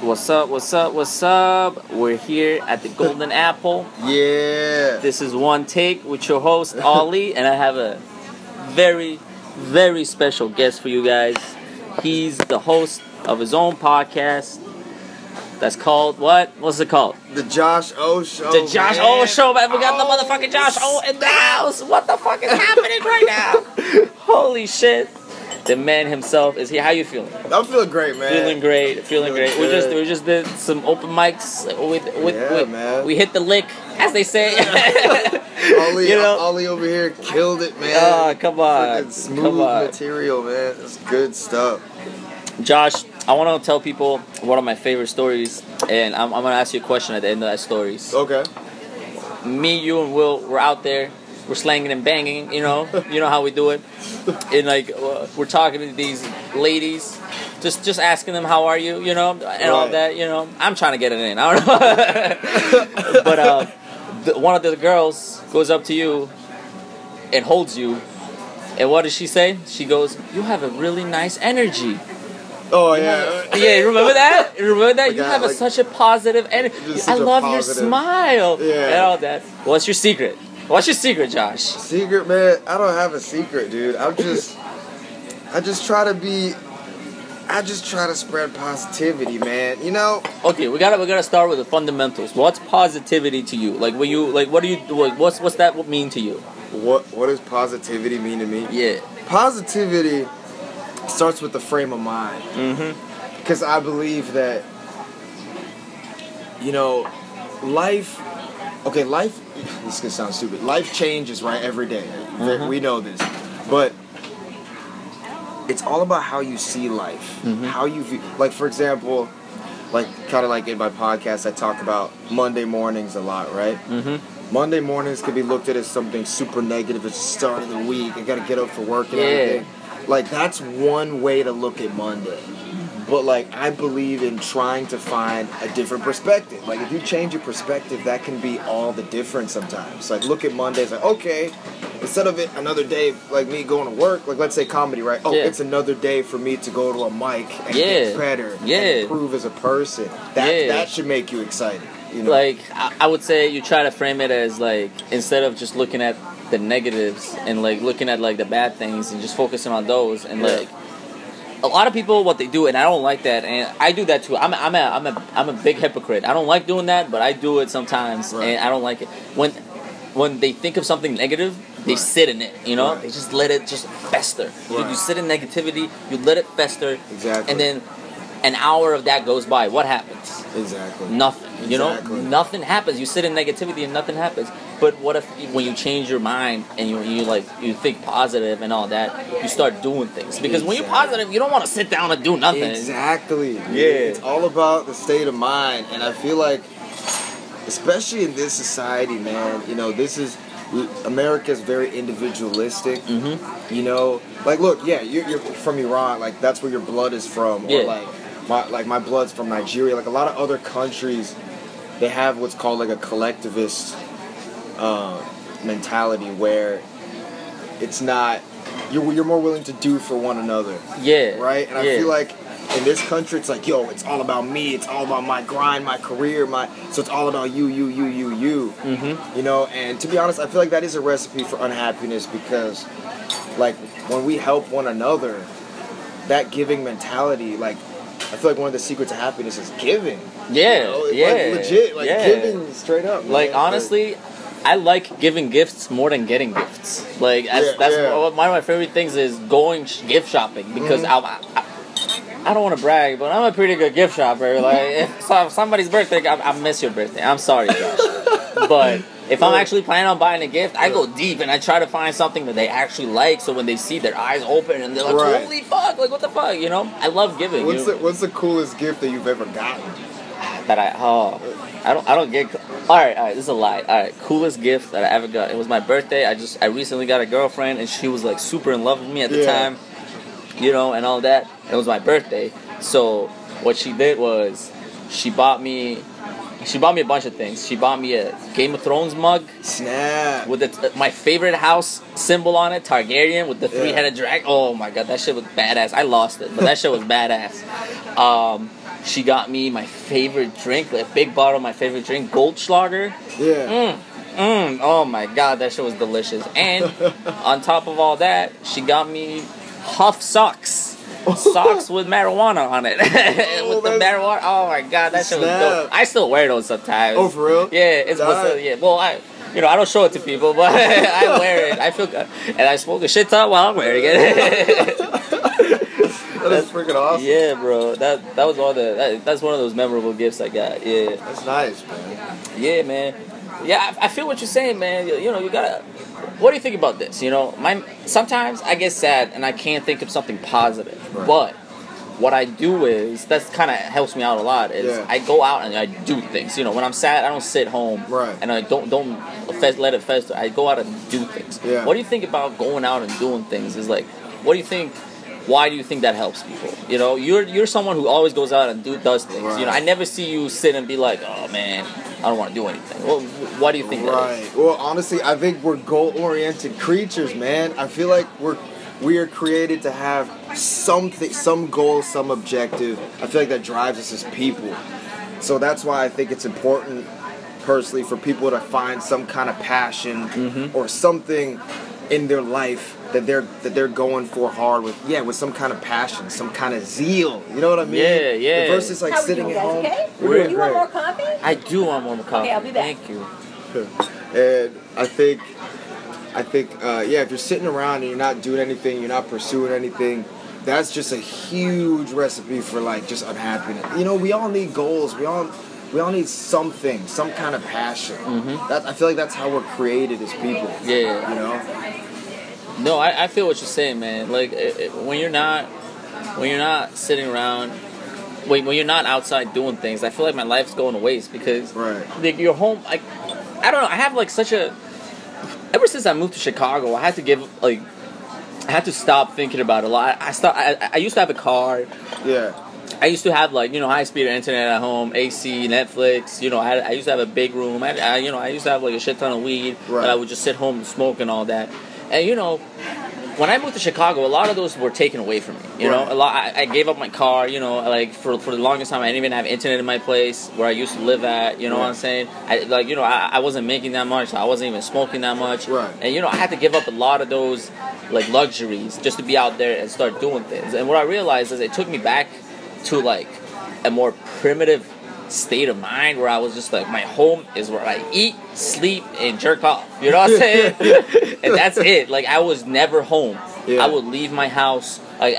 What's up? What's up? What's up? We're here at the Golden Apple. Yeah. This is one take with your host Ollie, and I have a very, very special guest for you guys. He's the host of his own podcast. That's called what? What's it called? The Josh O Show. The Josh man. O Show, man. We got Oh, the motherfucking Josh O in the house. What the fuck is happening right now? Holy shit! The man himself is here. How you feeling? I'm feeling great, man. Feeling great, feeling Feeling great. We just we just did some open mics with with, Yeah, with man. we hit the lick, as they say. Ollie, you know? Ollie over here killed it, man. Ah, come on, Freaking smooth come on. material, man. It's good stuff. Josh, I want to tell people one of my favorite stories, and I'm, I'm gonna ask you a question at the end of that stories. Okay. Me, you, and Will, we're out there, we're slanging and banging. You know, you know how we do it. And like uh, we're talking to these ladies, just just asking them how are you, you know, and all that. You know, I'm trying to get it in. I don't know, but uh, the, one of the girls goes up to you and holds you. And what does she say? She goes, "You have a really nice energy." Oh yeah. yeah, remember that? Remember that? Like you have a, such a positive energy. I love positive- your smile Yeah. and all that. What's your secret? What's your secret, Josh? Secret, man. I don't have a secret, dude. I'm just, I just try to be. I just try to spread positivity, man. You know, Okay, we gotta we gotta start with the fundamentals. What's positivity to you? Like when you like, what do you like, what's what's that mean to you? what what does positivity mean to me? Yeah. Positivity starts with the frame of mind. Mm-hmm. because I believe that you know life okay life this is gonna sound stupid life changes right every day. Mhm. we know this but it's all about how you see life Mhm. how you view like for example like kind of like in my podcast i talk about monday mornings a lot right Mm-hmm. monday mornings could be looked at as something super negative it's the start of the week i gotta get up for work and Yeah. everything like that's one way to look at monday but like i believe in trying to find a different perspective like if you change your perspective that can be all the difference sometimes like look at mondays like okay instead of it another day like me going to work like let's say comedy right oh Yeah. it's another day for me to go to a mic and Yeah. get better Yeah. and improve as a person that Yeah. that should make you excited you know Like I, I would say, you try to frame it as like instead of just looking at the negatives and like looking at like the bad things and just focusing on those and like a lot of people what they do and I don't like that and I do that too. I'm a, I'm a I'm a I'm a big hypocrite. I don't like doing that, but I do it sometimes Right. and I don't like it when when they think of something negative. They Right. sit in it, you know. Right. They just let it just fester. You, you sit in negativity, you let it fester, Exactly. and then an hour of that goes by. What happens? exactly Nothing. You know, nothing happens. You sit in negativity and nothing happens. But what if when you change your mind and you you like you think positive and all that, you start doing things? Because when you're positive, you don't want to sit down and do nothing. Exactly. Yeah. It's all about the state of mind, and I feel like, especially in this society, man. You know, this is America's very individualistic. hmm You know, like look, yeah, you're, you're from Iran, like that's where your blood is from, Yeah. or like my like my blood's from Nigeria. Like a lot of other countries, they have what's called like a collectivist uh, mentality where it's not you're you're more willing to do for one another Yeah. right? And I feel like in this country, it's like, yo, it's all about me. It's all about my grind, my career, my. So it's all about you, you, you, you, you. Mhm. You know, and to be honest, I feel like that is a recipe for unhappiness because, like, when we help one another, that giving mentality, like, I feel like one of the secrets of happiness is giving. Yeah. You know? Yeah. Like, legit, like yeah. giving straight up. Like man. honestly, I like giving gifts more than getting gifts. Like that's, Yeah, that's yeah. one of my favorite things is going sh- gift shopping because Mhm. I, I, I don't want to brag, but I'm a pretty good gift shopper. Like if so- somebody's birthday, I, I miss your birthday. I'm sorry, Josh, but. If I'm actually planning on buying a gift, I go deep and I try to find something that they actually like. So when they see their eyes open and they're like, Right. "Holy fuck! Like what the fuck?" You know, I love giving. What's you the? What's the coolest gift that you've ever gotten? that I oh I don't I don't get all right all right this is a lie all right coolest gift that I ever got it was my birthday I just I recently got a girlfriend and she was like super in love with me at the Yeah. time you know and all that it was my birthday so what she did was she bought me she bought me a bunch of things she bought me a Game of Thrones mug Snap. with the, my favorite house symbol on it, Targaryen, with the three headed dragon. Oh my god, that shit was badass. I lost it, but that shit was badass. Um, She got me my favorite drink, like a big bottle of my favorite drink, Goldschlager. Yeah. Mm, mm, oh my god, that shit was delicious. And on top of all that, she got me Huff socks. Socks with marijuana on it. with oh, the marijuana. Oh my god, that shit was dope. I still wear those sometimes. Oh, for real? Yeah, it's what's up, uh, yeah. Well, I you know I don't show it to people, but I wear it. I feel good, and I smoke a shit ton while I'm wearing it. That is freaking awesome. yeah, bro. That that was all the that, that's one of those memorable gifts I got. Yeah, That's nice, man. yeah, man. Yeah, I, I feel what you're saying, man. You, you know, you gotta. What do you think about this? You know, my sometimes I get sad and I can't think of something positive, Right. but what I do is that's kind of helps me out a lot. Is Yeah. I go out and I do things. You know, when I'm sad, I don't sit home Right. and I don't don't let it fester. I go out and do things. Yeah. What do you think about going out and doing things? Is like, what do you think? Why do you think that helps people? You know, you're you're someone who always goes out and do does things. You know, I never see you sit and be like, oh man, I don't want to do anything. Well, why do you think that is? Right. Well, honestly, I think we're goal-oriented creatures, man. I feel like we're we are created to have something, some goal, some objective. I feel like that drives us as people. So that's why I think it's important, personally, for people to find some kind of passion Mm-hmm. or something in their life that they're that they're going for hard with. Yeah, with some kind of passion, some kind of zeal. You know what I mean? Yeah, yeah. Versus like How sitting doing, at guys? home. Okay? We're doing you want more coffee? I do want more coffee. Okay, I'll be back. Thank you. and I think, I think, uh, yeah, if you're sitting around and you're not doing anything, you're not pursuing anything, that's just a huge recipe for like just unhappiness. You know, we all need goals. We all, we all need something, some kind of passion. Mhm. That I feel like that's how we're created as people. Yeah. You know. No, I, I feel what you're saying, man. Like it, it- when you're not when you're not sitting around when, when you're not outside doing things, I feel like my life's going to waste because Right. like you're home. Like I don't know. I have like such a. Ever since I moved to Chicago, I had to give like. I had to stop thinking about it a lot. I start. I, I used to have a car. Yeah. I used to have like you know high speed internet at home, AC, Netflix. You know, I, I used to have a big room. I, I you know I used to have like a shit ton of weed Right. that I would just sit home and smoke and all that. And you know, when I moved to Chicago, a lot of those were taken away from me. You Right. know, a lot. I, I gave up my car. You know, like for for the longest time, I didn't even have internet in my place where I used to live at. You know what I'm saying? I like you know I, I wasn't making that much. I wasn't even smoking that much. Right. And you know I had to give up a lot of those like luxuries just to be out there and start doing things. And what I realized is it took me back to like a more primitive state of mind where I was just like, my home is where I eat, sleep, and jerk off. You know what I'm saying? and that's it. Like I was never home. Yeah. I would leave my house like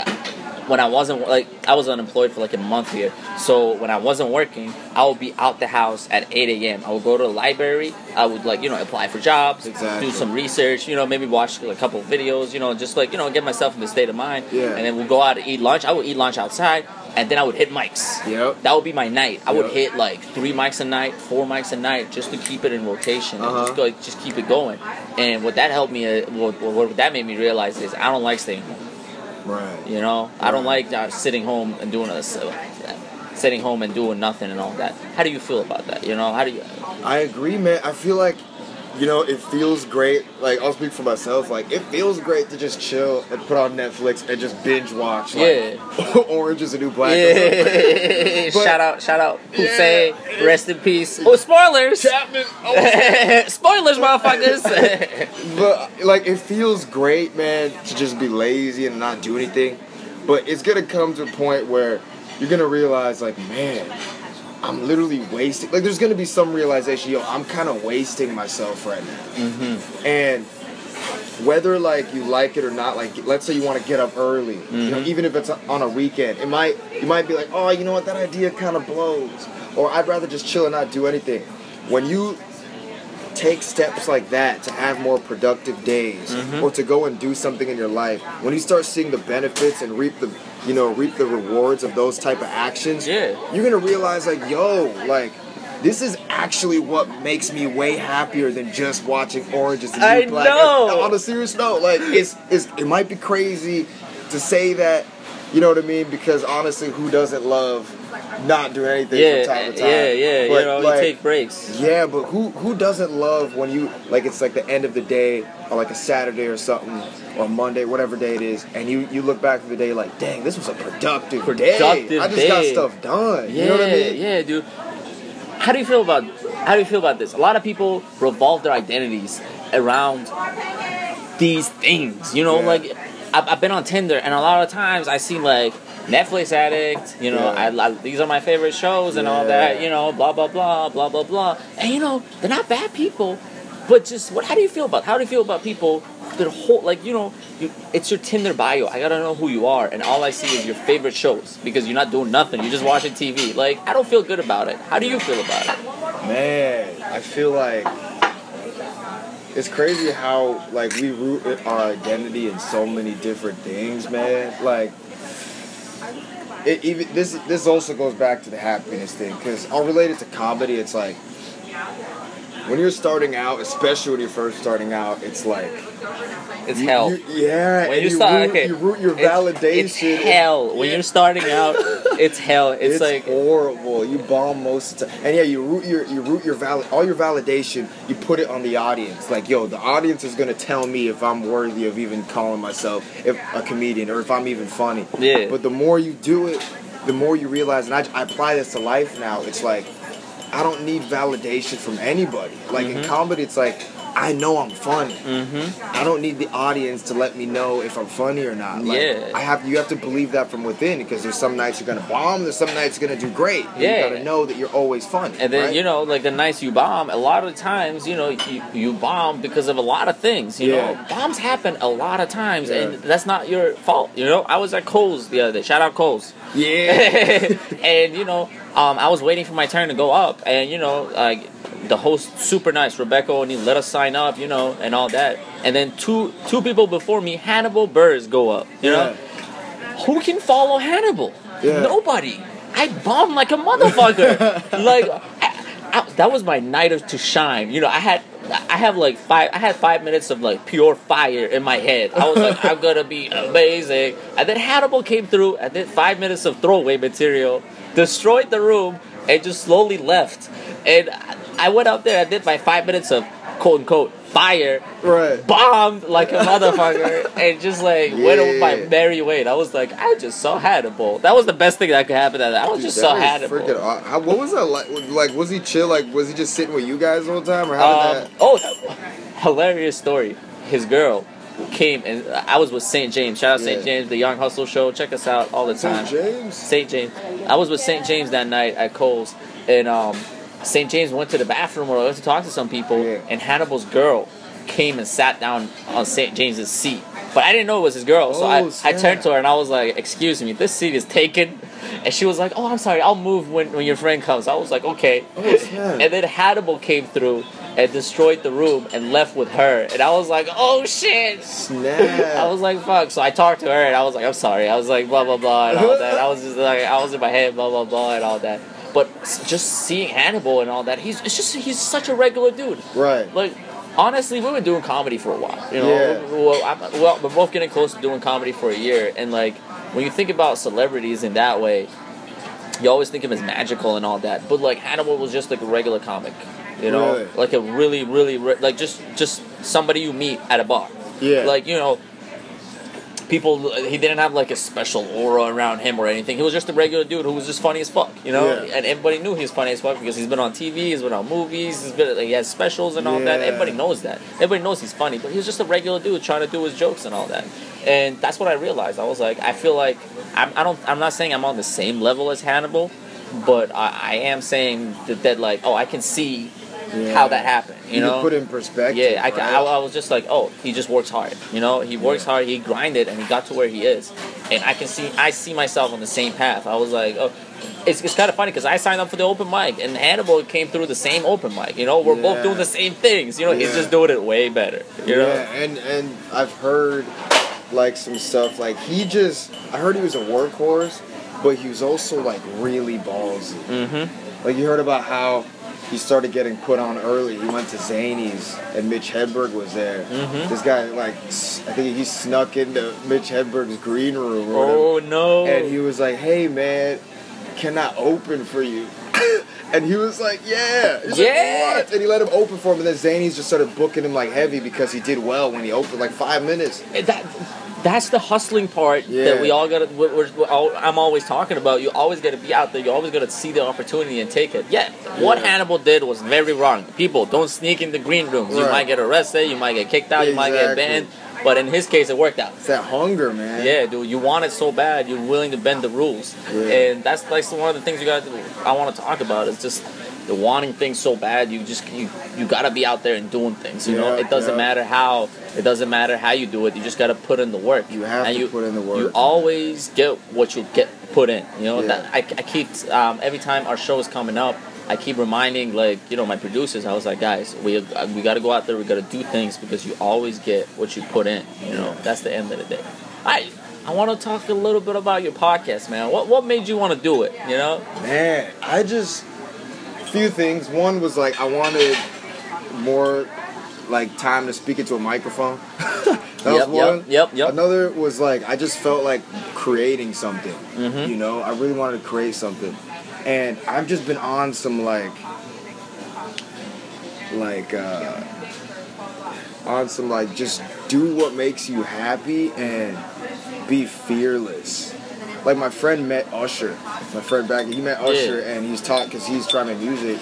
when I wasn't like I was unemployed for like a month here. So when I wasn't working, I would be out the house at 8 a.m. I would go to the library. I would like you know apply for jobs, Exactly. do some research. You know maybe watch a couple videos. You know just like you know get myself in the state of mind. Yeah. And then we'll go out and eat lunch. I would eat lunch outside, and then I would hit mics. Yep. That would be my night. I would hit like three mics a night, four mics a night, just to keep it in rotation, and Uh-huh. just go, like, just keep it going. And what that helped me, uh, what, what that made me realize is I don't like staying home. Right. You know, I don't like uh, sitting home and doing a, sitting home and doing nothing and all that. How do you feel about that? You know, how do you? I agree, man. I feel like, you know, it feels great. Like I'll speak for myself. Like it feels great to just chill and put on Netflix and just binge watch. Like, Orange is the New Black. Yeah. But- shout out, shout out, Hussein, rest in peace. Oh, spoilers! Chapman. Oh, spoilers, motherfuckers. but like it feels great, man, to just be lazy and not do anything. But it's gonna come to a point where you're gonna realize, like, man, I'm literally wasting. Like, there's gonna be some realization, yo, I'm kind of wasting myself right now. mm-hmm. And whether like you like it or not, like let's say you want to get up early, you know, Mhm. even if it's on a weekend, it might you might be like, oh, you know what, that idea kind of blows, or I'd rather just chill and not do anything. When you take steps like that to have more productive days Mhm. or to go and do something in your life when you start seeing the benefits and reap the you know reap the rewards of those type of actions Yeah. you're gonna realize like yo like this is actually what makes me way happier than just watching Orange is the New I Black. know. And on a serious note, like it's, it's it might be crazy to say that, you know what I mean? Because honestly, who doesn't love not doing anything Yeah, from time to time. yeah, yeah. But, you know, like, you take breaks. Yeah, but who who doesn't love when you like it's like the end of the day or like a Saturday or something or Monday, whatever day it is, and you you look back to the day like, dang, this was a productive, productive day. I just got stuff done. Yeah, you know what I mean? yeah, dude. How do you feel about how do you feel about this? A lot of people revolve their identities around these things. You know, Yeah. like I've, I've been on Tinder, and a lot of times I see like Netflix addict. You know, Yeah. I, I, these are my favorite shows and all that. You know, blah blah blah blah blah blah. And you know, they're not bad people, but just what? How do you feel about? How do you feel about people? That whole like you know, you, it's your Tinder bio. I gotta know who you are, and all I see is your favorite shows because you're not doing nothing. You're just watching TV. Like I don't feel good about it. How do you feel about it? Man, I feel like it's crazy how like we root our identity in so many different things, man. Like it even this this also goes back to the happiness thing because I'll relate it to comedy. It's like when you're starting out, especially when you're first starting out, it's like It's you- hell. you- yeah, when and you you start, root, okay, you root your it's- validation. It's, hell when Yeah. you're starting out. It's hell. It's, It's, like horrible. You bomb most of the time, and yeah, you root your you root your val all your validation. You put it on the audience. Like, yo, the audience is gonna tell me if I'm worthy of even calling myself if, a comedian or if I'm even funny. Yeah. But the more you do it, the more you realize. And I, I apply this to life now. It's like I don't need validation from anybody. Like in comedy, it's like I know I'm funny. mm-hmm. I don't need the audience to let me know if I'm funny or not. Like, Yeah. I have you have to believe that from within because there's some nights you're gonna bomb, there's some nights you're gonna do great. Yeah. You gotta know that you're always funny. And then right? you know, like the nights you bomb, a lot of times, you know, you, you bomb because of a lot of things. You Yeah. know, bombs happen a lot of times, Yeah. and that's not your fault. You know, I was at Cole's the other day. Shout out Cole's. Yeah. and you know, um, I was waiting for my turn to go up, and you know, like the host, super nice, Rebecca O'Neill, let us sign up, you know, and all that. And then two two people before me, Hannibal Buress, go up. You know, who can follow Hannibal? Yeah. Nobody. I bombed like a motherfucker. like I, I, that was my night of to shine. You know, I had I have like five I had five minutes of like pure fire in my head. I was like, I'm gonna be amazing. And then Hannibal came through and did five minutes of throwaway material, destroyed the room, and just slowly left. And I- went out there, I did my five minutes of quote unquote fire, right. bombed like a motherfucker and just like went on my merry way. And I was like, I just so had saw Hannibal. That was the best thing that could happen. That I was Dude, just that saw was Hannibal. freaking aw- how, what was that like? Like, was he chill? Like, was he just sitting with you guys all the time, or how did Um, oh, hilarious story. His girl came and I was with St. James. Shout out St. James, the Young Hustle Show. Check us out all the time. St. James. St. James. I was with St. James that night at Cole's, and um, St. James went to the bathroom or went to talk to some people, Yeah. and Hannibal's girl came and sat down on St. James's seat. But I didn't know it was his girl, so I, Oh, I snap. turned to her and I was like, "Excuse me, this seat is taken." And she was like, "Oh, I'm sorry, I'll move when, when your friend comes." I was like, "Okay." Oh, and then Hannibal came through and destroyed the room and left with her, and I was like, "Oh shit!" Snap. I was like, fuck. So I talked to her and I was like, I'm sorry. I was like, blah, blah, blah, and all that. I was just like, I was in my head, blah, blah, blah, and all that. But just seeing Hannibal and all that, he's it's just, he's such a regular dude. right. Like, honestly, we've been doing comedy for a while. You know, Yeah. well, I'm, well, we're both getting close to doing comedy for a year. And like, when you think about celebrities in that way, you always think of him as magical and all that. But like, Hannibal was just like a regular comic. You know, Really? like a really, really, re- like just just somebody you meet at a bar. Yeah. Like you know, people. He didn't have like a special aura around him or anything. He was just a regular dude who was just funny as fuck. You know, Yeah. and everybody knew he was funny as fuck because he's been on TV, he's been on movies, he's been like, he has specials and all that. Everybody knows that. Everybody knows he's funny, but he was just a regular dude trying to do his jokes and all that. And that's what I realized. I was like, I feel like I'm, I don't. I'm not saying I'm on the same level as Hannibal, but I, I am saying that, that like, oh, I can see Yeah. how that happened. You, You know, put it in perspective. yeah, I, right? I, I was just like, oh, he just works hard. You know, he works Yeah. hard, he grinded, and he got to where he is. And I can see, I see myself on the same path. I was like, oh, it's, it's kind of funny because I signed up for the open mic, and Hannibal came through the same open mic. You know, we're both doing the same things. You know, he's just doing it way better. You know, Yeah, and and I've heard like some stuff like he just I heard he was a workhorse, but he was also like really ballsy. mm-hmm. Like you heard about how he started getting put on early. He went to Zanies and Mitch Hedberg was there. Mhm. This guy like I think he snuck into Mitch Hedberg's green room whatever. Oh no! And he was like, "Hey man, can I open for you? and he was like, yeah. He's Yeah. Like? And he let him open for him, and then Zanies just started booking him like heavy because he did well when he opened like five minutes. that that's the hustling part Yeah. that we all got to we're, we're, all- i'm always talking about. You always got to be out there. You always got to see the opportunity and take it. Yeah what Yeah. hannibal did was very wrong. People don't sneak in the green rooms. You might get arrested. You might get kicked out. You might get banned. But in his case it worked out. It's that hunger, man. yeah, dude, you want it so bad, you're willing to bend the rules, Yeah. and that's like one of the things you got. I want to talk about is just the wanting things so bad. You just you you gotta be out there and doing things. You know, it doesn't yeah. matter how it doesn't matter how you do it. You just gotta put in the work. You have and to you, put in the work. You always get what you get put in. You know Yeah. that I, I keep um, every time our show is coming up. I keep reminding like you know my producers. I was like, guys, we we got to go out there. We got to do things because you always get what you put in. You know, Yeah. that's the end of the day. I I want to talk a little bit about your podcast, man. What what made you want to do it? You know, Man, I just few things. One was like I wanted more like time to speak into a microphone. that Yep, was one. yep, yep. Another was like I just felt like creating something. Mhm. You know, I really wanted to create something, and I've just been on some like like uh on some like just do what makes you happy and be fearless. Like my friend met Usher, my friend back. He met Usher and he's taught because he's trying to music,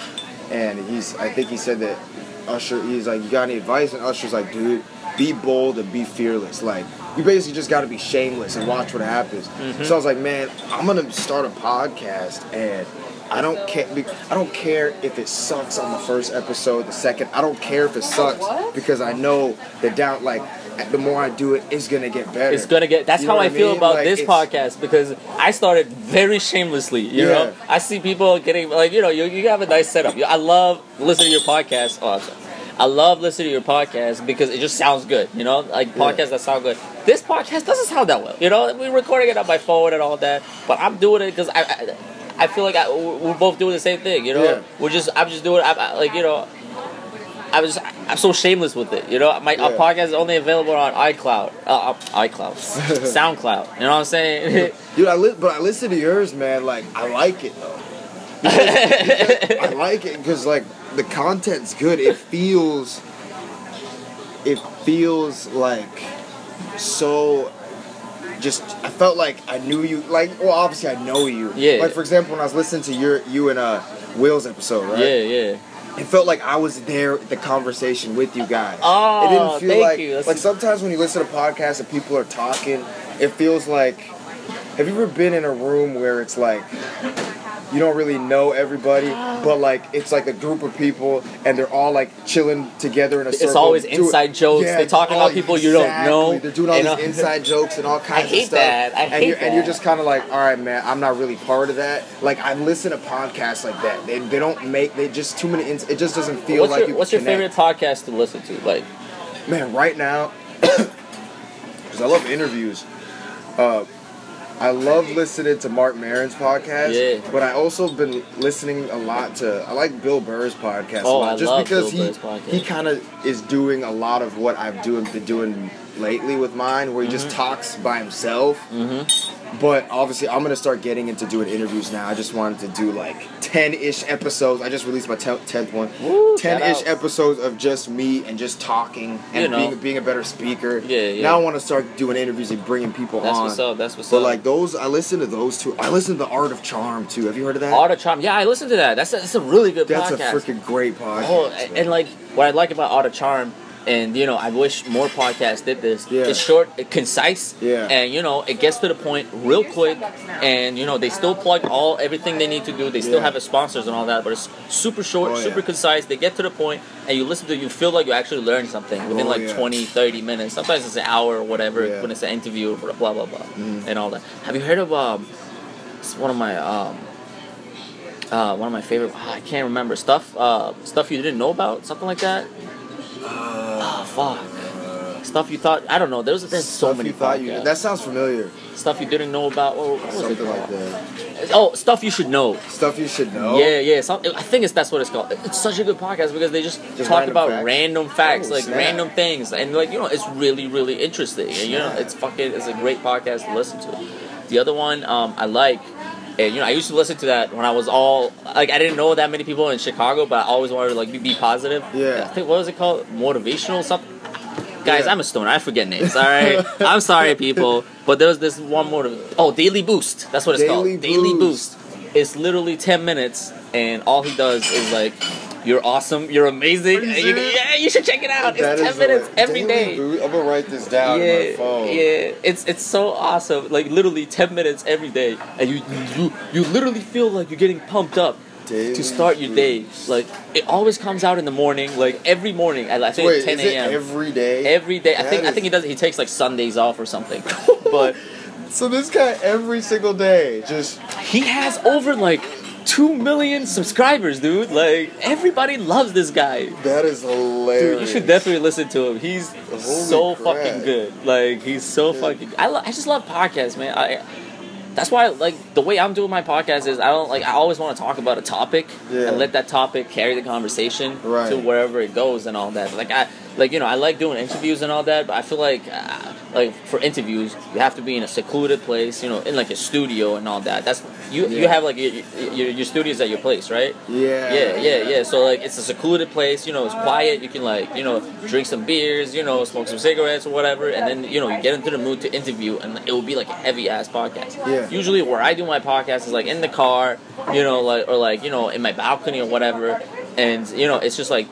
and he's I think he said that Usher he's like you got any advice and Usher's like dude be bold and be fearless like you basically just got to be shameless and watch what happens. Mm-hmm. So I was like man I'm gonna start a podcast and I don't care. I don't care if it sucks on the first episode, the second. I don't care if it sucks because I know that down like the more I do it, it's gonna get better. it's gonna get. That's You how what I feel about Like, this podcast because I started very shamelessly. You Yeah. know, I see people getting like you know you you have a nice setup. I love listening to your podcast. Oh, sorry. I love listening to your podcast because it just sounds good. You know, like Yeah. podcasts that sound good. This podcast doesn't sound that well. You know, we're recording it on my phone and all that, but I'm doing it because I, I I feel like I, we're both doing the same thing. You know, Yeah. we're just I'm just doing I, I, like you know. I was I'm so shameless with it, you know. My our Yeah. podcast is only available on iCloud, uh, uh, iCloud, SoundCloud. You know what I'm saying? Dude, I li- but I listen to yours, man. Like I like it though. I like it because like the content's good. It feels, it feels like so. Just I felt like I knew you. Like well, obviously I know you. Yeah. Like for example, when I was listening to your you and uh Will's episode, right? yeah, yeah. It felt like I was there at the conversation with you guys. Oh, it didn't oh, feel thank like you. Like sometimes when you listen to podcasts and people are talking, it feels like. Have you ever been in a room where it's like you don't really know everybody, but like it's like a group of people and they're all like chilling together in a circle. It's always inside jokes. Yeah, They it's talk about all- people you don't know, They're doing all these inside jokes and all kinds of stuff. that. I and hate you're, And you're just kind of like, all right, man, I'm not really part of that. Like I listen to podcasts like that. They, they don't make they just too many. Ins- it just doesn't feel What's like your you. What's your connect. favorite podcast to listen to? Like, Man, right now, because I love interviews. Uh, I love listening to Marc Maron's podcast. Yeah. But I also been listening a lot to. I like Bill Burr's podcast Oh, a lot, I just love because Bill he Burr's podcast. he kind of is doing a lot of what I've doing been doing lately with mine, where he just Mm-hmm. talks by himself. But obviously, I'm gonna start getting into doing interviews now. I just wanted to do like ten ish episodes. I just released my tenth one. 10 ish episodes of just me and just talking and You know. being being a better speaker. Yeah, yeah. Now I want to start doing interviews and bringing people that's on. what's up. That's what's But up. like those, I listen to those two. I listen to the Art of Charm too. Have you heard of that? Art of Charm. Yeah, I listened to that. That's a, that's a really good podcast. That's podcast. a freaking great oh, podcast. Oh, and, and, like what I like about Art of Charm, and you know, I wish more podcasts did this. Yeah. It's short, it's concise, Yeah. and you know, it gets to the point real quick, and you know, they still plug all everything they need to do. They still Yeah. have the sponsors and all that, but it's super short, Oh, yeah. super concise. They get to the point, and you listen to, it, you feel like you actually learned something within Oh, like yeah. 20, 30 minutes. Sometimes it's an hour or whatever Yeah. when it's an interview, or blah blah blah, Mhm. and all that. Have you heard of um? It's one of my um. Uh, one of my favorite. ah, I can't remember stuff. Uh, stuff you didn't know about, something like that. Uh, Oh fuck. Stuff you thought I don't know. There's there's so many thought you. That sounds familiar. stuff you didn't know about. What, what was Something like that. Oh, stuff you should know. Stuff you should know. Yeah, yeah. Some, I think it's that's what it's called. It's such a good podcast because they just, Just talk random about facts? random facts, Oh, like snap. random things, and like you know, it's really really interesting. And you know, it's fucking it's a great podcast to listen to. The other one um, I like And you know, I used to listen to that when I was all like I didn't know that many people in Chicago, but I always wanted to like be, be positive. Yeah. I think what was it called? Motivational something. Guys, Yeah. I'm a stoner. I forget names. All right, I'm sorry, people. But there was this one more. Oh, Daily Boost. That's what it's Daily called. Daily Boost. Boost. It's literally ten minutes, and all he does is like, "You're awesome. You're amazing." You you- yeah, you should check it out. That It's ten minutes every Daily I'm gonna write this down yeah, on my phone. yeah, it's it's so awesome. Like literally ten minutes every day, and you you you literally feel like you're getting pumped up Daily to start your day. Like it always comes out in the morning, like every morning at I think Wait, ten is it a.m. every day? Every day. I That think I think he does. He takes like Sundays off or something. but So this guy every single day just he has over like two million subscribers, dude. Like everybody loves this guy. that is hilarious. Dude, you should definitely listen to him. He's Holy so crap. fucking good. Like he's so Yeah. fucking. I, lo- I just love podcasts, man. I that's why like the way I'm doing my podcast is I don't like I always want to talk about a topic Yeah. and let that topic carry the conversation Right. to wherever it goes and all that. Like I like you know I like doing interviews and all that, but I feel like uh, like for interviews you have to be in a secluded place, you know, in like a studio and all that. That's you you have like your your, your studio's at your place, right? Yeah. Yeah, yeah, yeah. So like it's a secluded place, you know, it's quiet. You can like, you know, drink some beers, you know, smoke some cigarettes or whatever, and then you know you get into the mood to interview, and it will be like a heavy ass podcast. Yeah. Usually where I do my podcast is like in the car, you know, like or like you know in my balcony or whatever, and you know it's just like.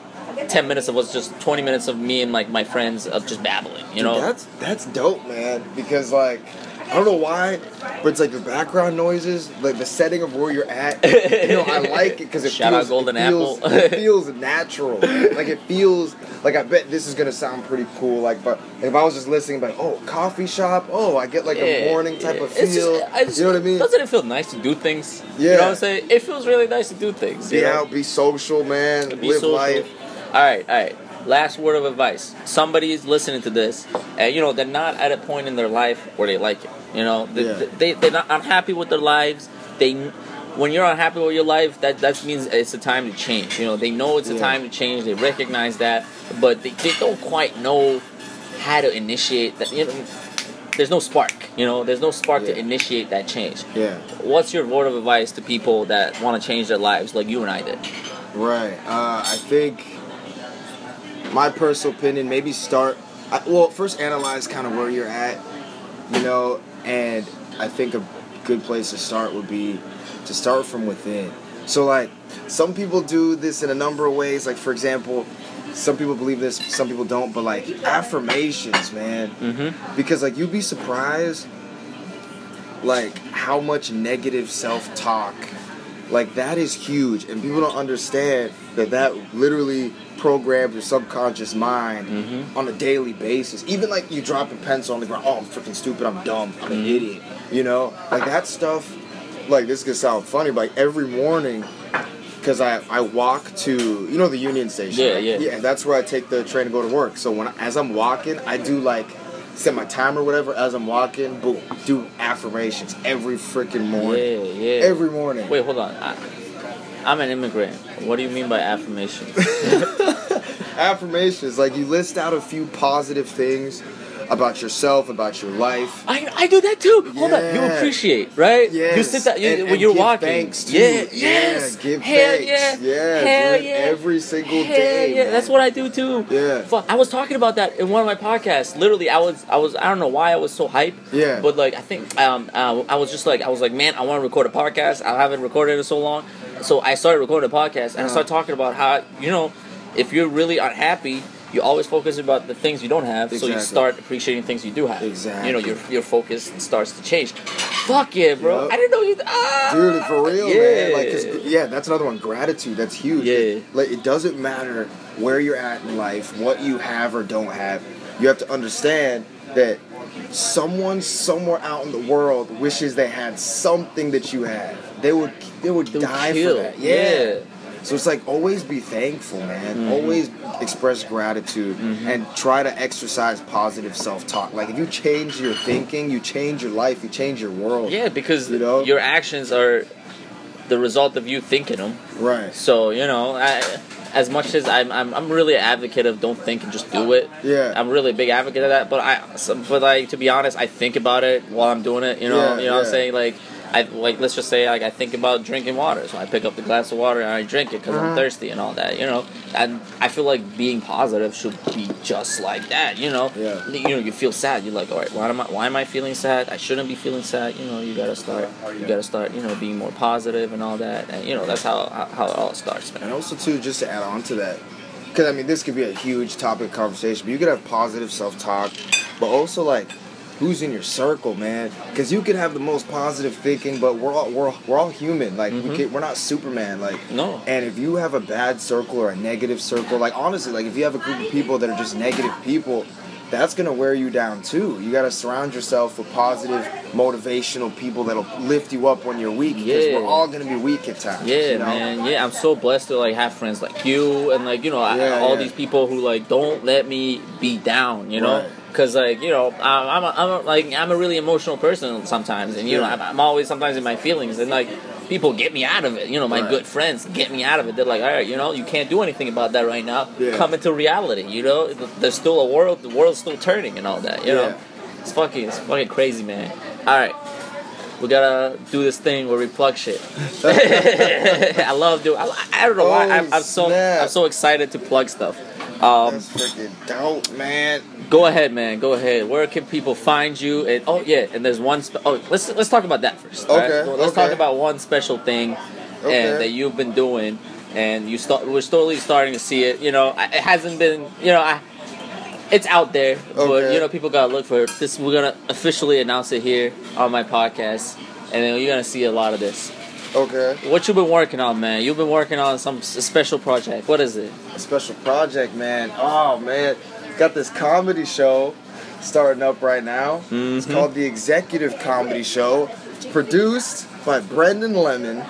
10 minutes of what's just 20 minutes of me and like my friends of just babbling you Dude, know that's that's dope, man. Because like I don't know why, but it's like the background noises, like the setting of where you're at. You know, I like it because it Shout out feels, Golden it feels, Apple. it feels natural. Like it feels like I bet this is gonna sound pretty cool. Like, but if I was just listening, like, oh, coffee shop, oh, I get like a Yeah, morning type yeah. of It's feel. just- I just- you know what I mean? Doesn't it feel nice to do things? You Yeah. know what I'm saying? It feels really nice to do things. Be know? out, be social, man. Be live social. life. All right, all right. Last word of advice. Somebody's listening to this, and you know they're not at a point in their life where they like it. You know, they, Yeah. they they're not unhappy with their lives. They, when you're unhappy with your life, that that means it's a time to change. You know, they know it's a Yeah. time to change. They recognize that, but they, they don't quite know how to initiate that. You know, there's no spark. You know, there's no spark to initiate that change. Yeah. What's your word of advice to people that want to change their lives, like you and I did? Right. Uh, I think my personal opinion, maybe start. I, well, first analyze kind of where you're at, you know, and I think a good place to start would be to start from within. So, like, some people do this in a number of ways. Like, for example, some people believe this, some people don't. But like affirmations, man, Mm-hmm. because like you'd be surprised, like how much negative self-talk like that is huge and people don't understand that that literally programs your subconscious mind Mhm. on a daily basis even like you drop a pencil on the ground oh i'm freaking stupid i'm dumb i'm an idiot you know like that stuff like this could sound funny but like every morning because I, I walk to you know the union station Yeah, right? yeah. yeah that's where i take the train to go to work so when as i'm walking i do like set my timer or whatever as i'm walking boom do affirmations every freaking morning Yeah, yeah. every morning Wait, hold on. I, I'm an immigrant. What do you mean by affirmation? affirmations like you list out a few positive things about yourself about your life I, I do that too. Hold on. You appreciate, right? You Yes. sit that you, And- when you're give walking. thanks, too. Yeah, Yeah, yes. give Hell thanks. yeah. Yeah, Hell yeah. every single Hell day, Yeah, man. that's what I do too. Yeah. Fuck, I was talking about that in one of my podcasts. Literally, I was, I was, I don't know why I was so hyped. Yeah. But like, I think, um, uh, I was just like, I was like, man, I want to record a podcast. I haven't recorded it in so long, so I started recording a podcast, and I Uh-huh. started talking about how, you know, if you're really unhappy. You always focus about the things you don't have, so you start appreciating things you do have. Exactly. You know, your your focus starts to change. Fuck yeah, bro! Yup. I didn't know you. Ah, Dude, for real, yeah. man. Like, yeah, that's another one. Gratitude. That's huge. Yeah. Like, it doesn't matter where you're at in life, what you have or don't have. You have to understand that someone somewhere out in the world wishes they had something that you have. They would, they would They would die kill. for that. Yeah. So it's like always be thankful, man. Mhm. Always express gratitude Mhm. and try to exercise positive self-talk. Like if you change your thinking, you change your life, you change your world. Yeah, because You know? your actions are the result of you thinking them. Right. So you know, I, as much as I'm, I'm, I'm really an advocate of don't think and just do it. Yeah. I'm really a big advocate of that. But I, but like to be honest, I think about it while I'm doing it. You know, Yeah, you know what I'm saying? Like, I like let's just say like I think about drinking water, so I pick up the glass of water and I drink it because I'm Mhm. thirsty and all that. You know, and I feel like being positive should be just like that. You know, Yeah. you know you feel sad. You're like, all right, why am I why am I feeling sad? I shouldn't be feeling sad. You know, you gotta start you gotta start you know being more positive and all that. And you know that's how how, it all starts, man. And also too, just to add on to that, because I mean, this could be a huge topic of conversation. But you could have positive self-talk, but also like, who's in your circle, man? Because you can have the most positive thinking, but we're all we're, we're all human. Like we Mhm. can, we're not Superman. Like No. And if you have a bad circle or a negative circle, like honestly, like if you have a group of people that are just negative people, that's gonna wear you down too. You gotta surround yourself with positive, motivational people that'll lift you up when you're weak. Because Yeah. we're all gonna be weak at times. Yeah, you know? man. Yeah, I'm so blessed to like have friends like you and like you know I, Yeah, all yeah. these people who like don't let me be down. You know. Right. Cause like you know I'm I'm, a, I'm a, like I'm a really emotional person sometimes and you know I'm, I'm always sometimes in my feelings and like people get me out of it you know my Right. good friends get me out of it they're like all right you know you can't do anything about that right now Yeah. come into reality you know there's still a world the world's still turning and all that you know Yeah. it's fucking it's fucking crazy man all right we gotta do this thing where we plug shit. I love doing. I, I don't know why. I'm, I'm oh, so Oh. I'm so excited to plug stuff. Um, That's freaking dope, man. go ahead, man. Go ahead. Where can people find you? And oh yeah, and there's one. Spe- oh, let's let's talk about that first. all right? Okay, Well, let's okay. talk about one special thing Okay. and that you've been doing, and you start. We're slowly starting to see it. You know, it hasn't been. You know, I. It's out there, but Okay. you know people gotta look for it. This. We're gonna officially announce it here on my podcast, and then you're gonna see a lot of this. Okay. What you been working on, man? You've been working on some special project. What is it? A special project, man. Oh man, got this comedy show starting up right now. It's Mhm. called the Executive Comedy Show. It's produced by Brendan Lemon,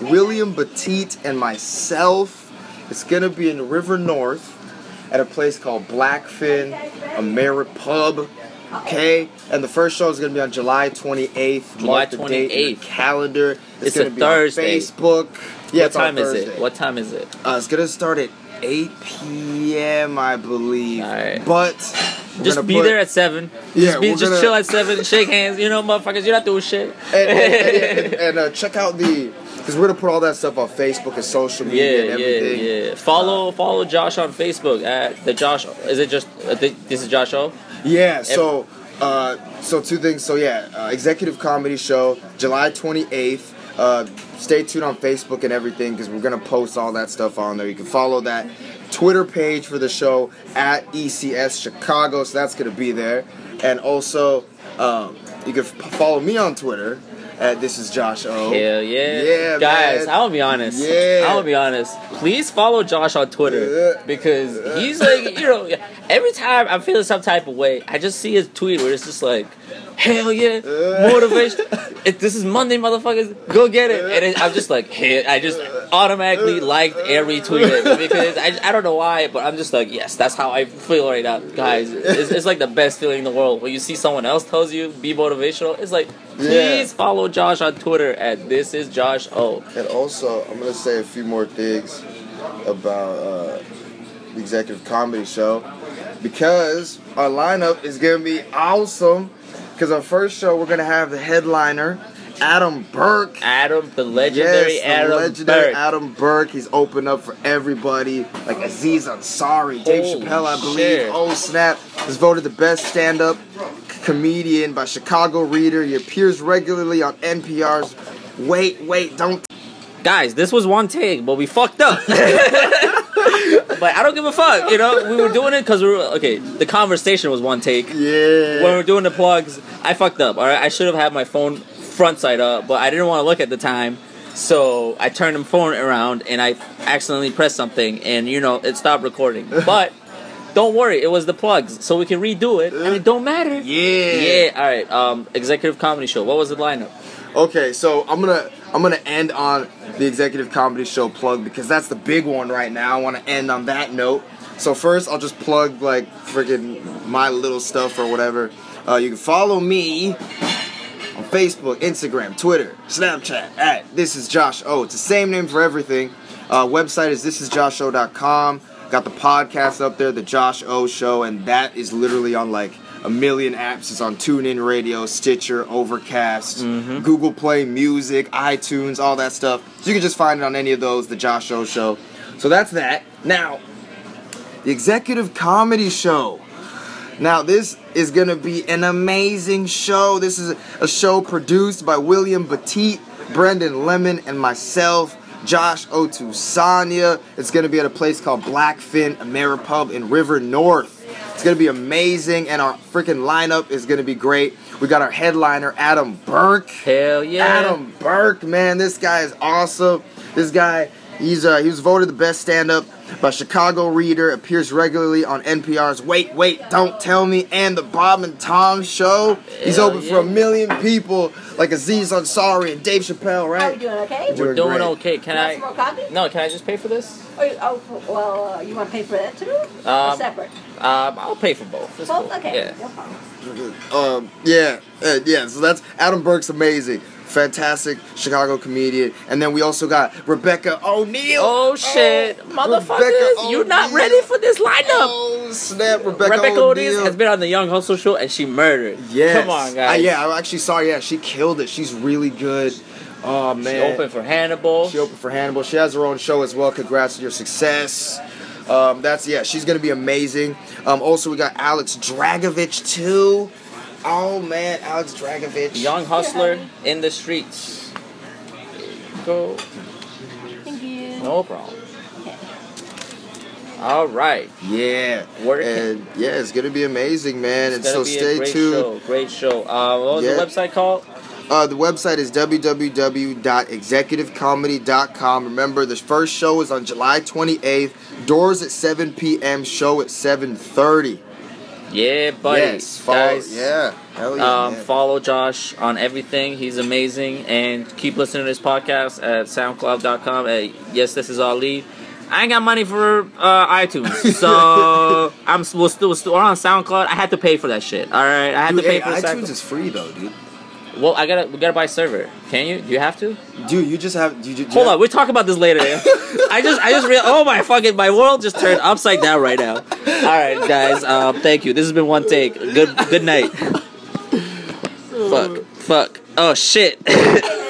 William Batiste, and myself. It's gonna be in River North at a place called Blackfin Ameripub. Okay, and the first show is gonna be on July 28th. July Mark the date in your 28th. calendar. It's, It's a gonna be Thursday. on Facebook. Yeah, what it's on time is it? What time is it? Uh, it's gonna start at 8 p.m. I believe. Alright. But we're Just be put- there at seven. Yeah, just be, just gonna- chill at seven. Shake hands. You know, motherfuckers. You're not doing shit. and, and, and, and, uh, check out the because we're gonna put all that stuff on Facebook and social media yeah, and everything. Uh, yeah, yeah. Follow, follow Josh on Facebook at the Josh. Is it just uh, th- this is Josh O? Yeah. So, uh, so two things. So yeah, uh, executive comedy show, July 28th. Uh, stay tuned on Facebook and everything because we're gonna post all that stuff on there. You can follow that Twitter page for the show at ECS Chicago, so that's gonna be there. And also, um, you can f- follow me on Twitter at This Is Josh O. Hell yeah, Yeah, guys. I'll be honest. Yeah. I'll be honest. Please follow Josh on Twitter because he's like, you know, every time I'm feeling some type of way, I just see his tweet where it's just like, hell yeah, motivation. If this is Monday, motherfuckers. Go get it. And it, I'm just like, hey, I just automatically liked every tweet because I, I don't know why, but I'm just like, yes, that's how I feel right now, guys. It's, it's like the best feeling in the world when you see someone else tells you be motivational. It's like, please Yeah. follow Josh on Twitter at this is Josh O. And also, I'm gonna say a few more things about uh, the executive comedy show because our lineup is gonna be awesome. Because our first show, we're gonna have the headliner, Adam Burke. Adam, the legendary yes, the Adam legendary Burke. Adam Burke. He's opened up for everybody, like Aziz Ansari, Dave Holy Chappelle, I believe. shit. Oh snap! Was voted the best stand-up comedian by Chicago Reader. He appears regularly on NPR's. Wait, wait, don't Guys, this was one take, but we fucked up. but I don't give a fuck. You know, we were doing it because we were okay. The conversation was one take. Yeah. When we were doing the plugs, I fucked up. All right, I should have had my phone front side up, but I didn't want to look at the time. So I turned the phone around and I accidentally pressed something, and you know it stopped recording. But don't worry, it was the plugs, so we can redo it, and it don't matter. yeah. Yeah. All right. Um, executive comedy show. What was the lineup? Okay, so I'm gonna I'm gonna end on the executive comedy show plug because that's the big one right now. I want to end on that note. So first, I'll just plug like freaking my little stuff or whatever. Uh, you can follow me on Facebook, Instagram, Twitter, Snapchat at This Is Josh O. It's the same name for everything. Uh, website is thisisjosho.com. Got the podcast up there, the Josh O Show, and that is literally on like a million apps. It's on TuneIn Radio, Stitcher, Overcast, Mhm. Google Play Music, iTunes, all that stuff. So you can just find it on any of those. The Josh O Show. So that's that. Now, the Executive Comedy Show. Now, this is going to be an amazing show. This is a show produced by William Petit, Brendan Lemon, and myself, Josh Otusanya. It's going to be at a place called Blackfin Ameripub in River North. It's going to be amazing, and our freaking lineup is going to be great. We got our headliner, Adam Burke. Hell yeah. Adam Burke, man, this guy is awesome. This guy, he's uh, he was voted the best stand-up by Chicago Reader. Appears regularly on NPR's Wait, Wait, Don't Tell Me and the Bob and Tom Show. He's Hell open for a million people, like Aziz Ansari and Dave Chappelle, right. How right? you doing? Okay. We're We're doing great. okay. Can Want some more I? coffee? No, can I just pay for this? Oh, you- oh, well, uh, you want to pay for that too? or Um, separate? Um, I'll pay for both. It's Both? cool. Okay. Yeah. Um, yeah, uh, yeah. So that's Adam Burke's amazing, fantastic Chicago comedian, and then we also got Rebecca O'Neill. Oh shit, Rebecca motherfuckers! You're not ready for this lineup. Oh snap, Rebecca, Rebecca O'Neill O'Neill has been on the Young Hustle show and she murdered. Yeah. Come on, Uh, guys. yeah, I actually saw. her. Yeah, she killed it. She's really good. Oh man. She opened for Hannibal. She opened for Hannibal. She has her own show as well. Congrats on your success. Um, that's yeah. She's gonna be amazing. Um, also, we got Alex Dragovich too. Oh man, Alex Dragovich. Young hustler in the streets. Go. Thank you. No problem. Okay. All right. Yeah. Working. And yeah, it's gonna be amazing, man. and It's so gonna be stay a great tuned. show. Great show. Uh, what was Yeah. the website called? Uh, the website is www.executivecomedy.com. Remember, the first show is on July 28th. Doors at 7 p.m. Show at 7:30. Yeah, buddy. Yes, follow, Guys, yeah, hell yeah, Um, follow Josh on everything. He's amazing. And keep listening to this podcast at soundcloud.com. At yes, this is Ali. I ain't got money for uh, iTunes, so I'm we're still, we're still we're on SoundCloud. I had to pay for that shit. All right, I had Dude, to pay hey, for iTunes SoundCloud. is free though, dude. Well, I gotta we gotta buy a server. Can you? Do you have to? Dude, you just have. You, you Hold on, we'll talk about this later. I just I just real oh my fucking my world just turned upside down right now. All right, guys. Um, thank you. This has been one take. Good good night. fuck fuck. Oh shit.